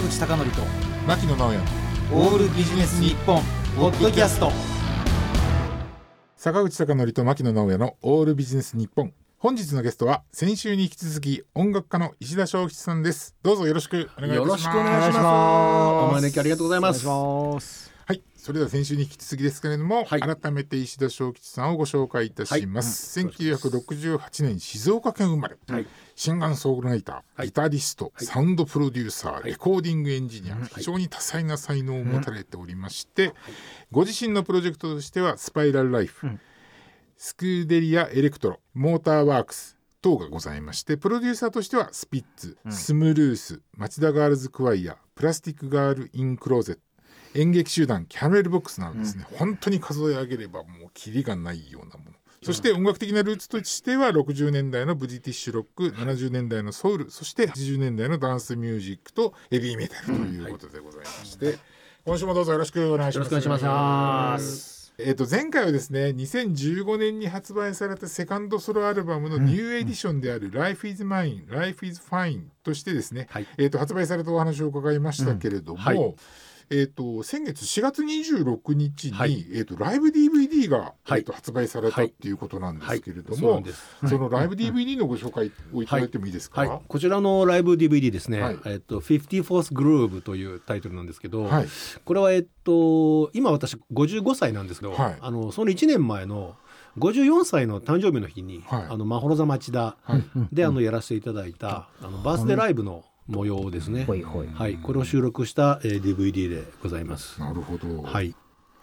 坂口孝則と牧野直哉オールビジネス日本ポッドキャスト。坂口孝則と牧野直哉のオールビジネス日本。本日のゲストは先週に引き続き音楽家の石田正吉さんです。どうぞよろしくお願いいたします。よろしくお願いします。お招きありがとうございます。それでは先週に引き続きですけれども、はい。改めて石田正吉さんをご紹介いたします、1968年静岡県生まれ、はい。シンガーソングライター、はい。ギタリスト、い。サウンドプロデューサー、い。レコーディングエンジニア、非常に多彩な才能を持たれておりまして、ご自身のプロジェクトとしては Spiral Life、 Scudelia Electro MotorWorks 等がございましてプロデューサーとしてはスピッツ、スムルース町田ガールズクワイア Plastic Girl in Closet 演劇集団キャメルボックスなどですね、本当に数え上げればもうキリがないようなもの。そして音楽的なルーツとしては60年代のブリティッシュロック70年代のソウルそして80年代のダンスミュージックとヘビーメタルということでございまして、今週もどうぞよろしくお願いします。よろしくお願いします。えー、と前回はですね2015年に発売されたセカンドソロアルバムのニューエディションである「Life is Mine」「Life is Fine」としてですね、はい。えー、と発売されたお話を伺いましたけれども、うんはいえー、と先月4月26日に、はい。えー、とライブ DVD が、はい。えー、と発売されたっていうことなんですけれども、そ。そのライブ DVD のご紹介をいただいてもいいですか、はい、こちらのライブ DVD ですね、はい。えっと 54th Groove というタイトルなんですけど、はい。これはえっと今私55歳なんですけど、はい。あのその1年前の54歳の誕生日の日に、はい。あのまほろ座町田はい。で、あのやらせていただいた、あのバースデーライブの模様ですね。ほいほい。はい、これを収録した、えー DVD でございます。なるほど、はい、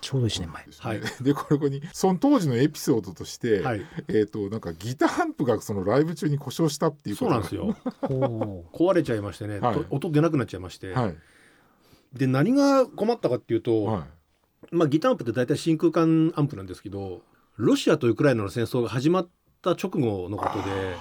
ちょうど1年前はい。でこれここにその当時のエピソードとして、はい。えっ、となんかギターアンプがそのライブ中に故障したっていうことが。そうなんですよ。ほ壊れちゃいましてね、はい。と音出なくなっちゃいまして、はい。で何が困ったかっていうと、はまあ、ギターアンプって大体真空管アンプなんですけどロシアとウクライナの戦争が始まった直後のことで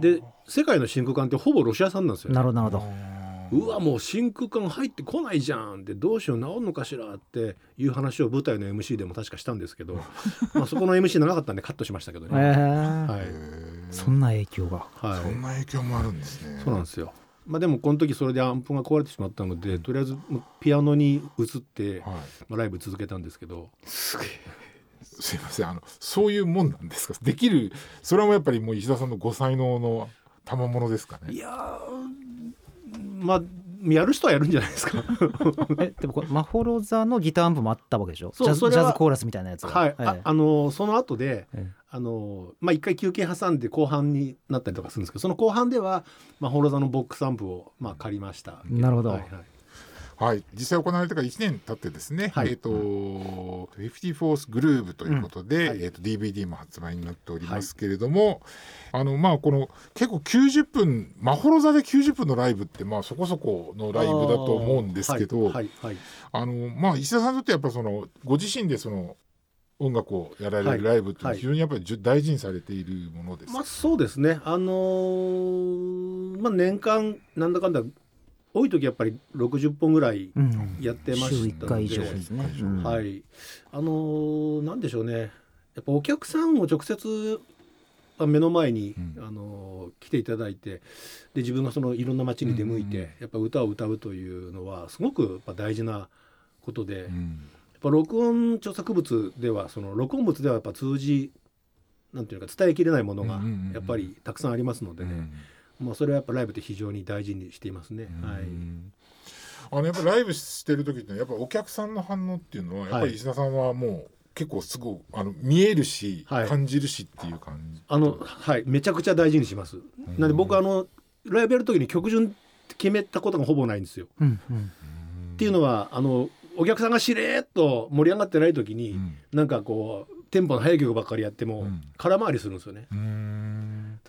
で世界の真空管ってほぼロシア産なんですよ、うなるほどなるほど。うわもう真空管入ってこないじゃんってどうしよう治るのかしらっていう話を舞台の MC でも確かしたんですけど まあそこの MC 長かったんでカットしましたけどえね、ー。はい。そんな影響が。はい。そんな影響もあるんですね。そうなんですよ。まあでもこの時それでアンプが壊れてしまったのでとりあえずピアノに移って、はい。まあ、ライブ続けたんですけど。すいませんあのそういうもんなんですか？できるそれはもうやっぱりもう石田さんのご才能の賜物ですかね？いやーまあやる人はやるんじゃないですか。えでもこれマホロザのギターアンプもあったわけでしょ？ジャジャズコーラスみたいなやつが。はい、ええ。ああのその後で、ええ。あのまあ一回休憩挟んで後半になったりとかするんですけどその後半ではまあホロザのボックスアンプをまあ借りました。なるほど。はいはいはい。実際行われてから1年経ってですね。はい。えっ、と 54th グルーブということで、うん。はい。えっ、と DVD も発売になっておりますけれども、あのまあこの結構90分マホロ座で90分のライブってまあそこそこのライブだと思うんですけど。はい。はい。はい。あのまあ石田さんにとってやっぱそのご自身でその音楽をやられるライブっていうのははい。非常にやっぱり大事にされているものですか、まあそうですね。あのーまあ年間なんだかんだ多い時やっぱり60本ぐらいうん。やってま週した1回以上のでうん。はい。あのーなんでしょうね。やっぱお客さんを直接まあ目の前に、うん。あのー来ていただいてで自分がそのいろんな街に出向いて、うんうんやっぱ歌を歌うというのはすごくやっぱ大事なことで、やっうんぱ録音著作物ではその録音物ではやっぱ通じなんていうか伝えきれないものがうんうんうんうん。やっぱりたくさんありますのでね、まあ、それはやっぱライブで非常に大事にしていますね。はい。うんあのやっぱライブしてる時ってやっぱお客さんの反応っていうのはやっぱり石田さんはもう結構すごいあの見えるし、はい。感じるしっていう感じ。あのはい。めちゃくちゃ大事にします。なんで僕あのライブやる時に曲順決めたことがほぼないんですよ。うんうん。っていうのはあのお客さんがしれーっと盛り上がってない時に、うん。なんかこうテンポの速い曲ばっかりやっても、うん。空回りするんですよね。うん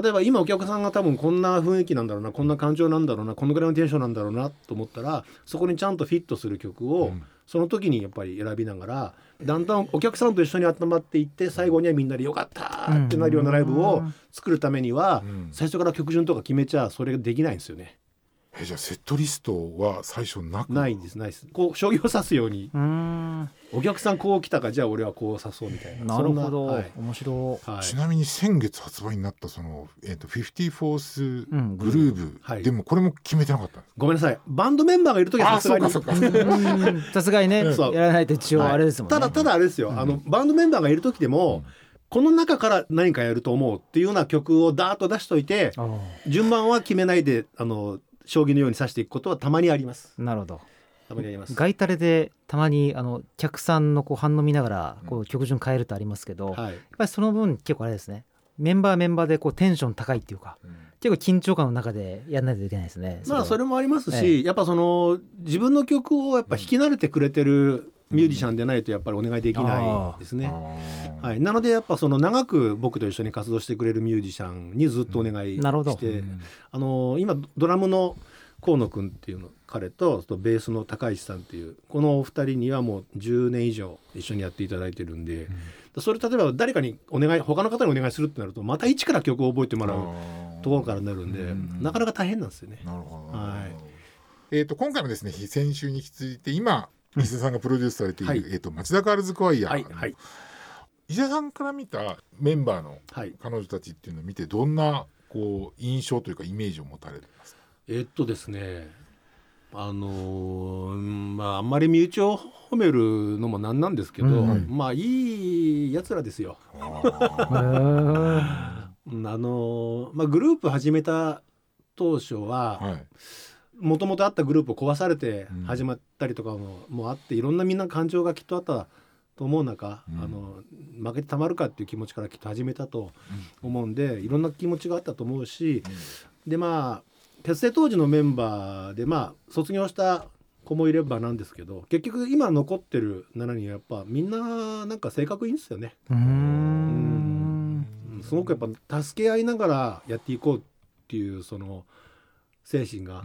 例えば今お客さんが多分こんな雰囲気なんだろうなこんな感情なんだろうなこのぐらいのテンションなんだろうなと思ったらそこにちゃんとフィットする曲を、うんその時にやっぱり選びながらだんだんお客さんと一緒に集まっていって最後にはみんなで「よかった!」ってなるようなライブを作るためには、うん最初から曲順とか決めちゃそれができないんですよね。えじゃあセットリストは最初なくないですないです。こう将棋を指すように。うーん。お客さんこう来たかじゃあ俺はこう指そうみたいな。なるほど、はい。面白はい。ちなみに先月発売になったその、えー、とフィフティフォースうんグルーブ、はい。でもこれも決めてなかったんですごめんなさい。バンドメンバーがいる時はあさすがに。そうかそうか。うーん。さすがにねそう。やらないと一応はい。あれですもんね、ただただあれですよ、うん。あのバンドメンバーがいる時でも、この中から何かやると思うっていうような曲をダーッと出しといて順番は決めないであの将棋のように指していくことはたまにあります。なるほど。たまにあります。ガイタレでたまにあの客さんのこう反応見ながらこう曲順変えるとありますけど、やっはいぱりその分結構あれですね。メンバーメンバーでこうテンション高いっていうか結構緊張感の中でやらないといけないですね。まあそれももありますし、え。やっぱその自分の曲をやっぱ弾き慣れてくれてるミュージシャンでないとやっぱりお願いできないですね。ははい、なのでやっぱその長く僕と一緒に活動してくれるミュージシャンにずっとお願いなるほど。して、あの今ドラムの河野君っていうの彼ととベースの高石さんっていうこのお二人にはもう10年以上一緒にやっていただいてるんで、それ例えば誰かにお願い他の方にお願いするってなるとまた一から曲を覚えてもらうところからなるんで、うん。なかなか大変なんですよね。なるほど、はい。えー、と今回もですね先週に引き続いて今石田さんがプロデュースされている、はい。えー、と町田ガールズコアイヤー、はいはい。石田さんから見たメンバーのはい。彼女たちっていうのを見てどんなこう印象というかイメージを持たれてますか？えっとですねあのーうんまああんまり身内を褒めるのもなんなんですけど、うん。はい。まあいいやつらですよ。あ のーまあ、グループ始めた当初ははいもともとあったグループを壊されてうん。始まったりとかも,、もあっていろんなみんな感情がきっとあったと思う中、うん。あの負けてたまるかっていう気持ちからきっと始めたと思うんでいろんな気持ちがあったと思うしでまあ結成当時のメンバーでまあ卒業した子もいればなんですけど結局今残ってる7人はやっぱみんななんか性格いいんですよね。うん。すごくやっぱ助け合いながらやっていこうっていうその精神が。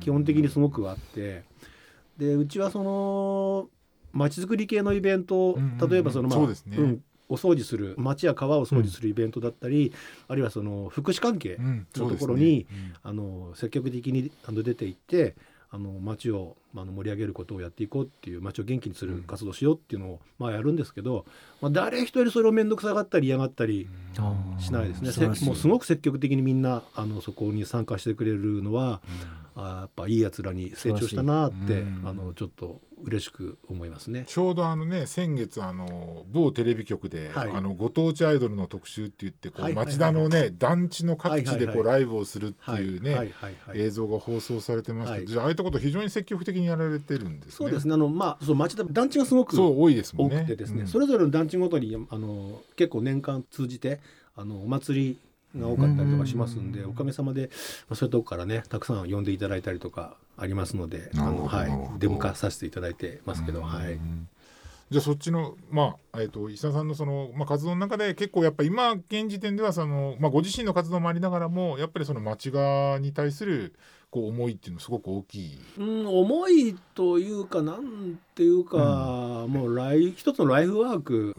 基本的にすごくあって。でうちはそのまちづくり系のイベントうんうんうん。例えばそのまあそうんお掃除する町や川を掃除するイベントだったり、あるいはその福祉関係うん。のところに、あの積極的にあの出ていってあの町をまああの盛り上げることをやっていこうっていう町を元気にする活動をしようっていうのをまあやるんですけど、まあ、誰一人それを面倒くさがったり嫌がったりしないですね。素晴らしい。せもうすごく積極的にみんなあのそこに参加してくれるのは、あやっぱいいやつらに成長したなってうん。あのちょっと嬉しく思いますね。ちょうどあのね先月あの某テレビ局で、はい。あのご当地アイドルの特集って言ってこう、はい。はいはい町田のね団地の各地でこう、はいはい。はいライブをするっていうね、映像が放送されてました。けど、はい。じゃあああいったこと非常に積極的にやられてるんですね。そうですね。あのまあそう町田団地がすごくそう多いですもんね。多くてですね、うんそれぞれの団地ごとにあの結構年間通じてあのお祭りが多かったりとかしますんで、おかげさまで、まあ、そういうとこからねたくさん呼んでいただいたりとかありますのであの、はい出迎えさせていただいてますけど、はいうんじゃあそっちのまあえっ、と石田さんのそのまあ活動の中で結構やっぱ今現時点ではそのまあご自身の活動もありながらもやっぱりその町側に対するこう思いっていうのすごく大きい。うん、重いというかなんていうか、もうライ一つのライフワーク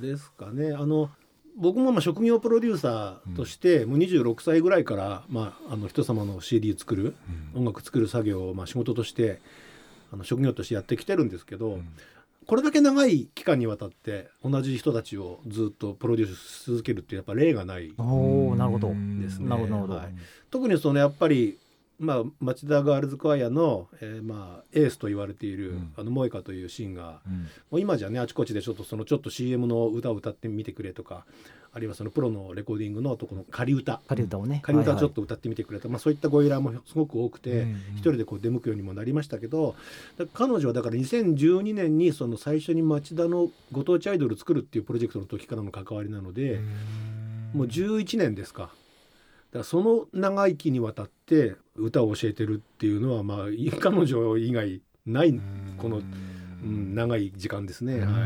ですかね。あの僕もまあ職業プロデューサーとして、もう26歳ぐらいから、まあ、あの人様の CD 作る、音楽作る作業をまあ仕事としてあの職業としてやってきてるんですけど、これだけ長い期間にわたって同じ人たちをずっとプロデュースし続けるってやっぱ例がないおーなるほど。ですね。なるほどなるほど。はい。特にそのやっぱりまあ、町田ガールズクワイアの、えーまあ、エースと言われている、うん。あの萌香というシンガーうん。もう今じゃねあちこちでちょっとそのちょっと CM の歌を歌ってみてくれとかあるいはそのプロのレコーディングのとこの仮歌。仮歌をね。仮歌ちょっとと歌ってみてくれと、まあ、そういったご依頼もすごく多くて、うんうん。一人でこう出向くようにもなりましたけどだ彼女はだから2012年にその最初に町田のご当地アイドルを作るっていうプロジェクトの時からの関わりなので、もう11年ですか。だその長い期にわたって歌を教えてるっていうのはまあい彼女以外ない、このうん、長い時間ですね。はい、はい。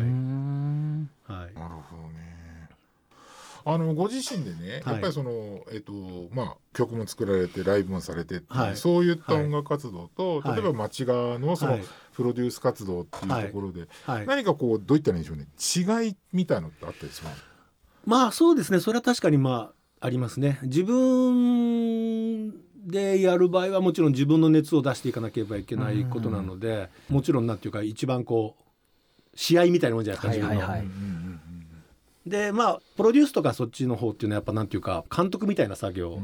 なるほどね。あのご自身でね、はい。やっぱりそのえっとまあ曲も作られてライブもされてはい。そういった音楽活動と、はい。例えば町側のそのはい。プロデュース活動っていうところで、はい、何かこうどういったらいいんでしょうね。違いみたいのってあったりすまあそうですね。それは確かにまあありますね。自分でやる場合はもちろん自分の熱を出していかなければいけないことなので、もちろんなんていうか一番こう試合みたいなもんじゃないですか、はいはいはい。でまあプロデュースとかそっちの方っていうのはやっぱなんていうか監督みたいな作業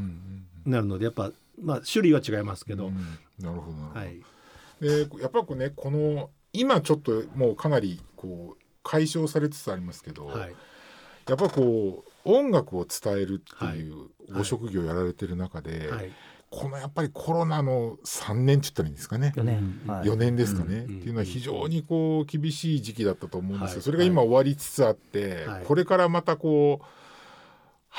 になるのでやっぱまあ種類は違いますけど、うんなるほどなるほど、はい。でやっぱりこうねこの今ちょっともうかなりこう解消されつつありますけど、はい。やっぱりこう音楽を伝えるっていうはいご職業をやられてる中で、はい。このやっぱりコロナの3年って言ったらいいんですかね、4年、うんはい。4年ですかね、うん。っていうのは非常にこう厳しい時期だったと思うんですよ、はい。それが今終わりつつあって、はい。これからまたこう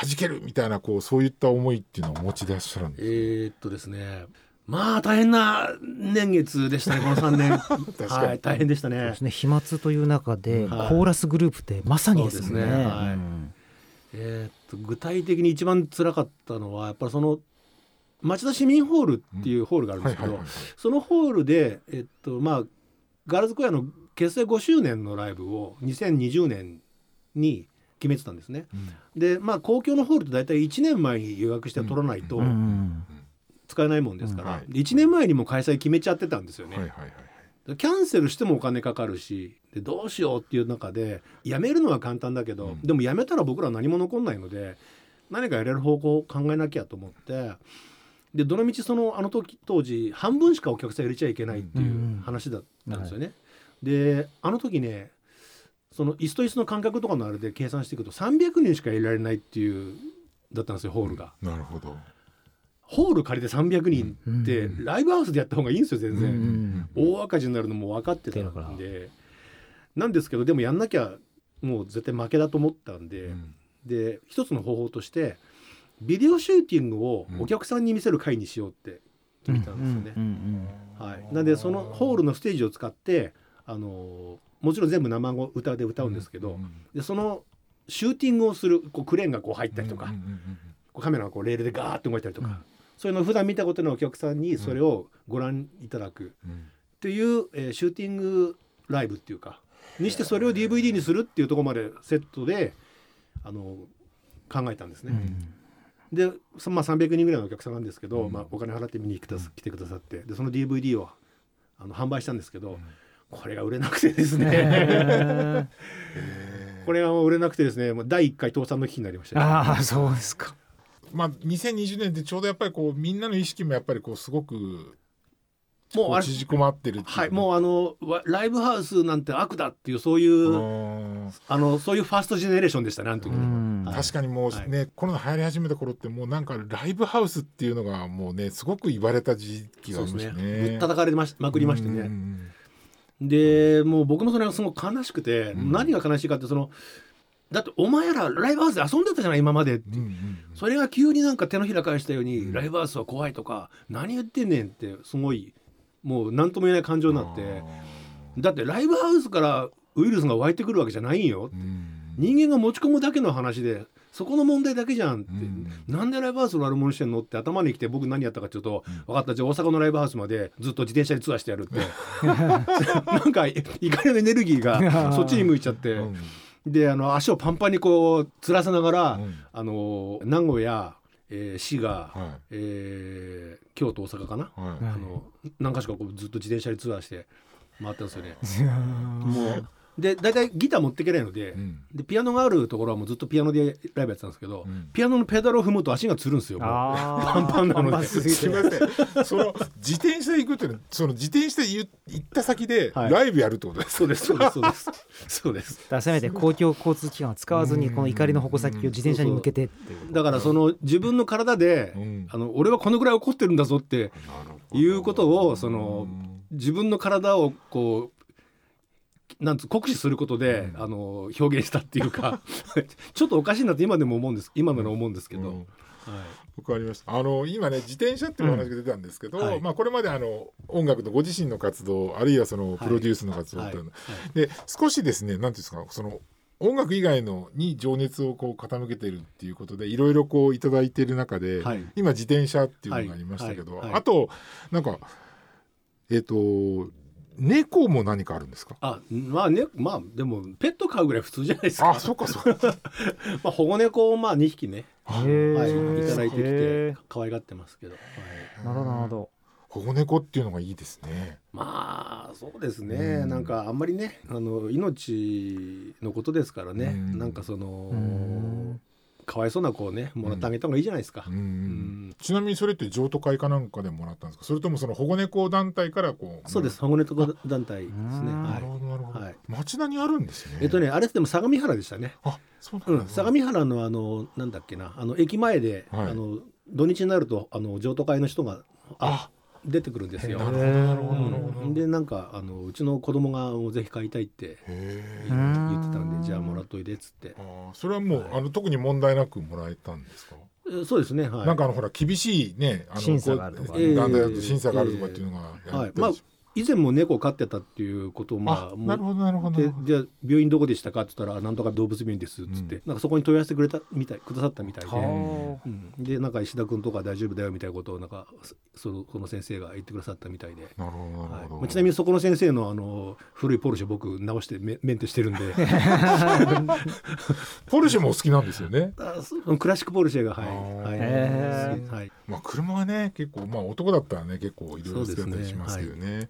弾けるみたいなこうそういった思いっていうのをお持ちでいらっしゃるんえですよ。ーっとですね。まあ大変な年月でしたねこの3年。かに。はい大変でしたね。そうですね。飛沫という中で、はい。コーラスグループってまさにですね。そうですね。はい。うんえーっと具体的に一番辛かったのはやっぱりその町田市民ホールっていうホールがあるんですけど、そのホールでえっとまあガールズコヤの結成5周年のライブを2020年に決めてたんですね。うん。でまあ公共のホールって大体1年前に予約して取らないと使えないもんですから、うんはい。で1年前にも開催決めちゃってたんですよね。はいはいはい。でキャンセルしてもお金かかるしでどうしようっていう中でやめるのは簡単だけど、うんでもやめたら僕ら何も残んないので何かやれる方向を考えなきゃと思ってでどのみちそのあの時当時半分しかお客さん入れちゃいけないっていう話だったんですよね。であの時ねその椅子と椅子の間隔とかのあれで計算していくと300人しか入れられないっていうだったんですよホールが。なるほどホール借りて300人ってうん。ライブハウスでやった方がいいんですよ全然。うん大赤字になるのも分かってたんで。なんですけどでもやんなきゃもう絶対負けだと思ったんで、うん。で一つの方法としてビデオシューティングをお客さんに見せる会にしようって決めたんですよね。はい、なんでそのホールのステージを使ってあのもちろん全部生語歌で歌うんですけど、うんでそのシューティングをするこうクレーンがこう入ったりとか、こうカメラがこうレールでガーッと動いたりとか、うんそういうのを普段見たことないお客さんにそれをご覧いただく。うんっていう、えーシューティングライブっていうかにしてそれを DVD にするっていうところまでセットであの考えたんですね。で、そまあ、300人ぐらいのお客さんなんですけど、うん。まあ、お金払って見に来てくださって。でその DVD をあの販売したんですけど、これが売れなくてですね。へ これが売れなくてですねもう第1回倒産の危機になりました。ね、ーああそうですかまあ2020年ってちょうどやっぱりこうみんなの意識もやっぱりこうすごくもう縮こまってるっていうはい、もうあのわライブハウスなんて悪だっていうそういう、うん。あのそういうファーストジェネレーションでしたねあの時、うん。はい。確かにもうね、コロナ流行り始めた頃ってもうなんかライブハウスっていうのがもうねすごく言われた時期がありましたね。ね。ぶったたかれましまくりましてね、うん。でもう僕もそれがすごく悲しくて、うん。何が悲しいかってそのだってお前らライブハウスで遊んでたじゃない今まで。って、うんうん。それが急になんか手のひら返したように、うん。ライブハウスは怖いとか何言ってんねんってすごいもう何とも言えない感情になって。だってライブハウスからウイルスが湧いてくるわけじゃないんよ、うん。人間が持ち込むだけの話でそこの問題だけじゃんって、うん。なんでライブハウスの悪者してんの？って頭にきて僕何やったかっていうと、分かった。じゃあ大阪のライブハウスまでずっと自転車でツアーしてやるって。なんか怒りのエネルギーが そっちに向いちゃって、うんであの足をパンパンにこうつらせながら、うん。あの名古屋、えー滋賀、はえー京都大阪かな、いはい。うんあの何か所かこうずっと自転車でツアーして回ったんですよね。ももうで大体ギター持っていけないので,、うん。でピアノがあるところはもうずっとピアノでライブやってたんですけど、うん。ピアノのペダルを踏むと足がつるんですよ。パンパンなので。すみません。その自転車で行くっていうのはその自転車で行行った先ではい。ライブやるってことですそうですそうですそうです。そうです。だからせめて公共交通機関を使わずにこの怒りの矛先を自転車に向けてっていうこと。だからその自分の体で、うん。あの俺はこのぐらい怒ってるんだぞっていうことをその自分の体をこうなんつ酷使することで、うん。あの表現したっていうか ちょっとおかしいなって今でも思うんです今なら思うんですけど、うん。はい。わかりましたあの今ね自転車っていうお話が出たんですけど、うん。はい。まあ、これまであの音楽のご自身の活動あるいはそのプロデュースの活動というの、で少しですね何ていうんですかその音楽以外のに情熱をこう傾けてるっていうことでいろいろこういただいてる中で、はい。今自転車っていうのがありましたけど、はい。はい。はい。あとなんかえっ、と猫も何かあるんですか？あまあねまあでもペット飼うぐらい普通じゃないですか。あそっかそっか。まあ保護猫をまあ2匹ね。へはい、ーいただいてきへてー。可愛がってますけど、はい、なるほどなるほど。保護猫っていうのがいいですね。まあそうですね、うん。なんかあんまりねあの命のことですからね、うん。なんかその、うんかわいそうな子をねもらってあげた方がいいじゃないですか。うんうんちなみにそれって譲渡会かなんかでもらったんですか？それともその保護猫団体からこうそうです。保護猫団体ですね。うんなるはいほどなるほど、はい。町田にあるんですね。えっとねあれでも相模原でしたね。あそううなんん、相模原のあのなんだっけなあの駅前で、はい。あの土日になるとあの譲渡会の人があ出てくるんですよ。なるほどなるほどなるほど。うん。でなんかあのうちの子供がもうぜひ買いたいってへ言えってたんでじゃあもらっといでっつって。あーそれはもう、あの特に問題なくもらえたんですか、えそうですねはい。なんかあのほら厳しいねあの審査があるとかね。審査があるとかっていうのがやったりし、はい。まあ以前も猫を飼ってたっていうことをまあもうあなるほどなるほど。でじゃあ病院どこでしたかって言ったらなんとか動物病院ですっつって、うん。なんかそこに問い合わせてくれたみたいくださったみたいで、はうん、でなんか石田君とか大丈夫だよみたいなことをなんかそのこの先生が言ってくださったみたいで。なるほどなはいるほど、まあ、ちなみにそこの先生のあの古いポルシェ僕直してメメンテしてるんで。ポルシェもお好きなんですよね。クラシックポルシェがはい。はい、はい、まあ車はね結構まあ男だったらね結構いろいろ好きだったりしますけどね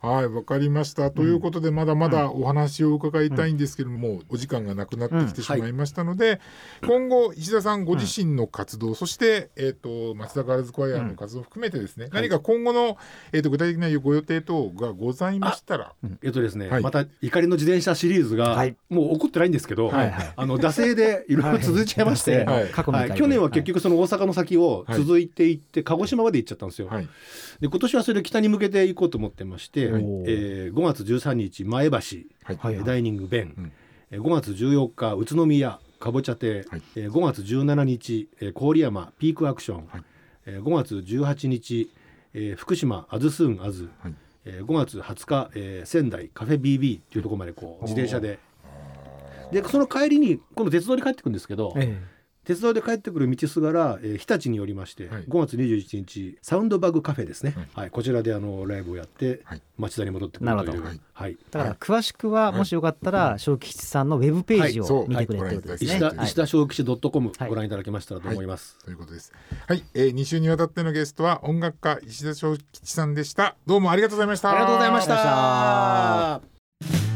はいわかりました。ということでまだまだお話を伺いたいんですけども、お時間がなくなってきてしまいましたので、今後石田さんご自身の活動、そして、えー、と松田ガールズコアヤーの活動を含めてですね、何か今後の、えー、と具体的なご予定等がございましたら。えっとですね、はい。また怒りの自転車シリーズが、はい。もう起こってないんですけど、はいはい。あの惰性でいろい。ろ続いちゃいまして、はい。過去のはい、去年は結局その大阪の先を続いていって、鹿児島まで行っちゃったんですよ。はい。で今年はそれで北に向けて行こうと思ってまして、はい。えー5月13日前橋、はい。ダイニングベン、うん。えー5月14日宇都宮かぼちゃ亭、はい。えー5月17日、えー郡山ピークアクション、はい。えー5月18日、えー福島アズスーンアズ、はい。えー5月20日、えー仙台カフェ BB っていうところまでこう自転車で。でその帰りに今度鉄道で帰ってくるんですけど、え鉄道で帰ってくる道すがら、えー日立によりまして、はい。5月21日サウンドバグカフェですね、はい。はい。こちらであのライブをやって、はい。町田に戻ってくるという。なるほど。はい。はい。だから詳しくはもしよかったら小吉さんのウェブページを見てくれってことですね。石田,、はい。石田小吉 .com はい。ご覧いただけましたらと思います、ということです。はい、えー、2週にわたってのゲストは音楽家石田正吉さんでした。どうもありがとうございました。ありがとうございました